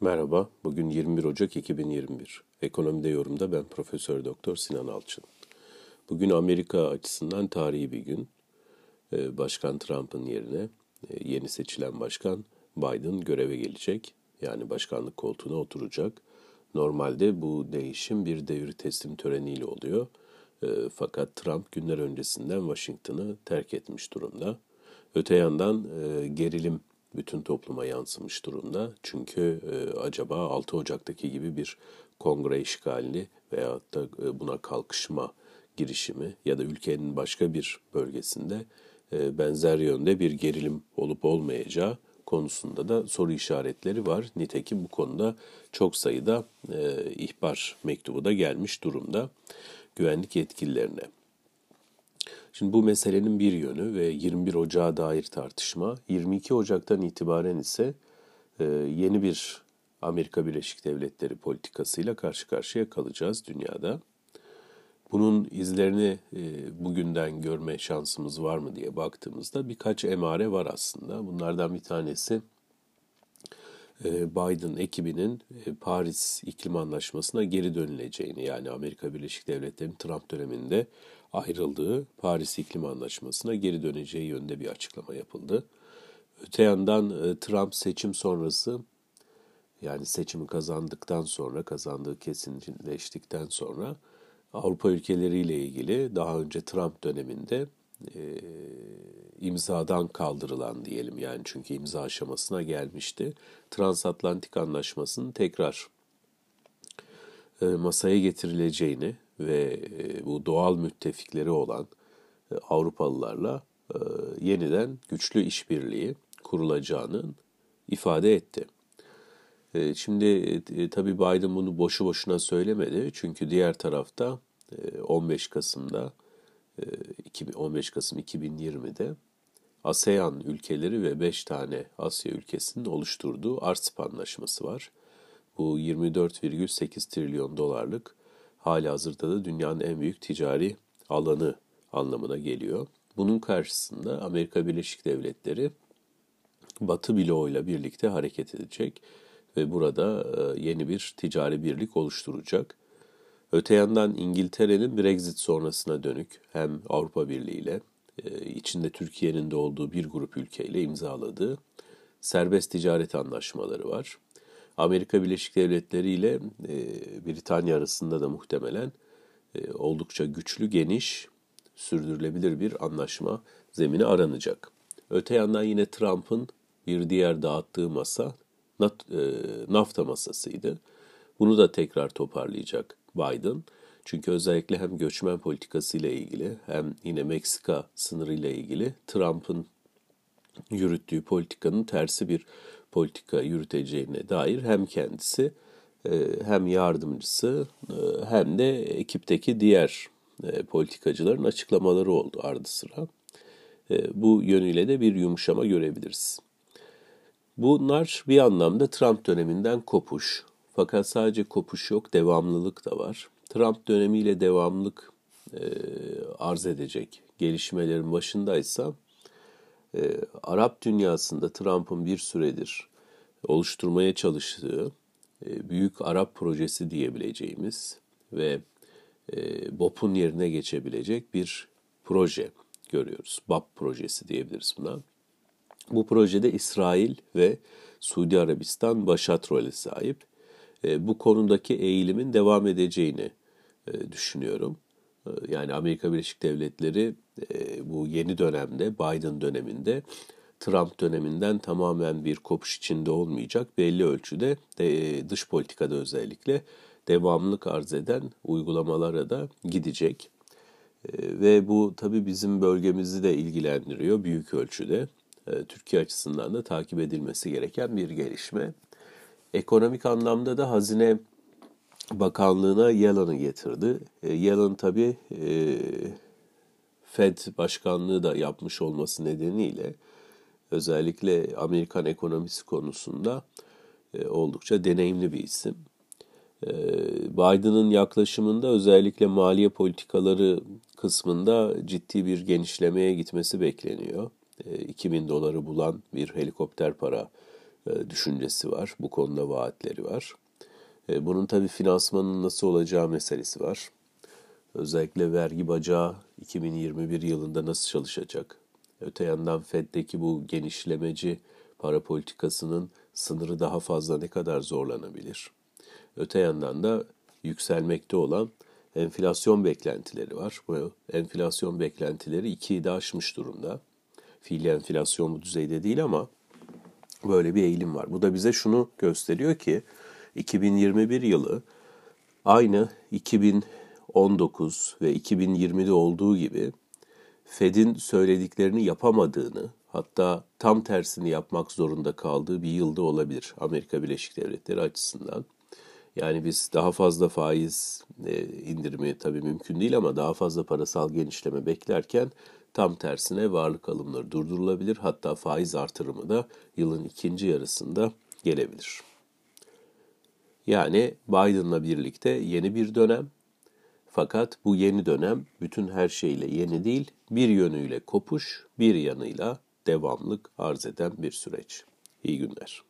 Merhaba, bugün 21 Ocak 2021. Ekonomide yorumda ben Profesör Doktor Sinan Alçın. Bugün Amerika açısından tarihi bir gün. Ee, başkan Trump'ın yerine e, yeni seçilen başkan Biden göreve gelecek. Yani başkanlık koltuğuna oturacak. Normalde bu değişim bir devir teslim töreniyle oluyor. Ee, fakat Trump günler öncesinden Washington'ı terk etmiş durumda. Öte yandan e, gerilim bütün topluma yansımış durumda. Çünkü e, acaba 6 Ocak'taki gibi bir kongre işgali veyahut da e, buna kalkışma girişimi ya da ülkenin başka bir bölgesinde e, benzer yönde bir gerilim olup olmayacağı konusunda da soru işaretleri var. Nitekim bu konuda çok sayıda e, ihbar mektubu da gelmiş durumda güvenlik yetkililerine. Şimdi bu meselenin bir yönü ve 21 Ocağı dair tartışma. 22 Ocak'tan itibaren ise e, yeni bir Amerika Birleşik Devletleri politikasıyla karşı karşıya kalacağız dünyada. Bunun izlerini e, bugünden görme şansımız var mı diye baktığımızda birkaç emare var aslında. Bunlardan bir tanesi Biden ekibinin e, Paris İklim Anlaşması'na geri dönüleceğini yani Amerika Birleşik Devletleri'nin Trump döneminde ayrıldığı Paris İklim Anlaşması'na geri döneceği yönde bir açıklama yapıldı. Öte yandan e, Trump seçim sonrası yani seçimi kazandıktan sonra kazandığı kesinleştikten sonra Avrupa ülkeleriyle ilgili daha önce Trump döneminde e, imzadan kaldırılan diyelim yani çünkü imza aşamasına gelmişti. Transatlantik Anlaşması'nın tekrar e, masaya getirileceğini ve e, bu doğal müttefikleri olan e, Avrupalılarla e, yeniden güçlü işbirliği kurulacağını ifade etti. E, şimdi e, tabii Biden bunu boşu boşuna söylemedi çünkü diğer tarafta e, 15 Kasım'da 15 Kasım 2020'de ASEAN ülkeleri ve 5 tane Asya ülkesinin oluşturduğu ARCEP anlaşması var. Bu 24,8 trilyon dolarlık hali hazırda da dünyanın en büyük ticari alanı anlamına geliyor. Bunun karşısında Amerika Birleşik Devletleri Batı bloğuyla birlikte hareket edecek ve burada yeni bir ticari birlik oluşturacak. Öte yandan İngiltere'nin Brexit sonrasına dönük hem Avrupa Birliği ile e, içinde Türkiye'nin de olduğu bir grup ülkeyle imzaladığı serbest ticaret anlaşmaları var. Amerika Birleşik Devletleri ile e, Britanya arasında da muhtemelen e, oldukça güçlü, geniş, sürdürülebilir bir anlaşma zemini aranacak. Öte yandan yine Trump'ın bir diğer dağıttığı masa NAFTA masasıydı. Bunu da tekrar toparlayacak Biden. Çünkü özellikle hem göçmen politikası ile ilgili hem yine Meksika sınırı ile ilgili Trump'ın yürüttüğü politikanın tersi bir politika yürüteceğine dair hem kendisi e, hem yardımcısı e, hem de ekipteki diğer e, politikacıların açıklamaları oldu ardı sıra. Bu yönüyle de bir yumuşama görebiliriz. Bunlar bir anlamda Trump döneminden kopuş, fakat sadece kopuş yok, devamlılık da var. Trump dönemiyle devamlılık e, arz edecek gelişmelerin başındaysa e, Arap dünyasında Trump'ın bir süredir oluşturmaya çalıştığı e, büyük Arap projesi diyebileceğimiz ve e, BOP'un yerine geçebilecek bir proje görüyoruz. BAP projesi diyebiliriz buna. Bu projede İsrail ve Suudi Arabistan başat role sahip. E, bu konudaki eğilimin devam edeceğini e, düşünüyorum. E, yani Amerika Birleşik Devletleri bu yeni dönemde, Biden döneminde Trump döneminden tamamen bir kopuş içinde olmayacak. Belli ölçüde dış politikada özellikle devamlılık arz eden uygulamalara da gidecek. Ve bu tabii bizim bölgemizi de ilgilendiriyor büyük ölçüde. Türkiye açısından da takip edilmesi gereken bir gelişme. Ekonomik anlamda da Hazine Bakanlığı'na Yellen'ı getirdi. E, Yellen tabii e, Fed başkanlığı da yapmış olması nedeniyle özellikle Amerikan ekonomisi konusunda e, oldukça deneyimli bir isim. E, Biden'ın yaklaşımında özellikle maliye politikaları kısmında ciddi bir genişlemeye gitmesi bekleniyor. E, 2000 doları bulan bir helikopter para düşüncesi var. Bu konuda vaatleri var. E, bunun tabii finansmanın nasıl olacağı meselesi var. Özellikle vergi bacağı 2021 yılında nasıl çalışacak? Öte yandan Fed'deki bu genişlemeci para politikasının sınırı daha fazla ne kadar zorlanabilir? Öte yandan da yükselmekte olan enflasyon beklentileri var. Bu enflasyon beklentileri 2'yi de aşmış durumda. Fiili enflasyon bu düzeyde değil ama böyle bir eğilim var. Bu da bize şunu gösteriyor ki 2021 yılı aynı 2019 ve 2020'de olduğu gibi Fed'in söylediklerini yapamadığını hatta tam tersini yapmak zorunda kaldığı bir yılda olabilir Amerika Birleşik Devletleri açısından. Yani biz daha fazla faiz e, indirimi tabii mümkün değil ama daha fazla parasal genişleme beklerken tam tersine varlık alımları durdurulabilir. Hatta faiz artırımı da yılın ikinci yarısında gelebilir. Yani Biden'la birlikte yeni bir dönem. Fakat bu yeni dönem bütün her şeyle yeni değil, bir yönüyle kopuş, bir yanıyla devamlık arz eden bir süreç. İyi günler.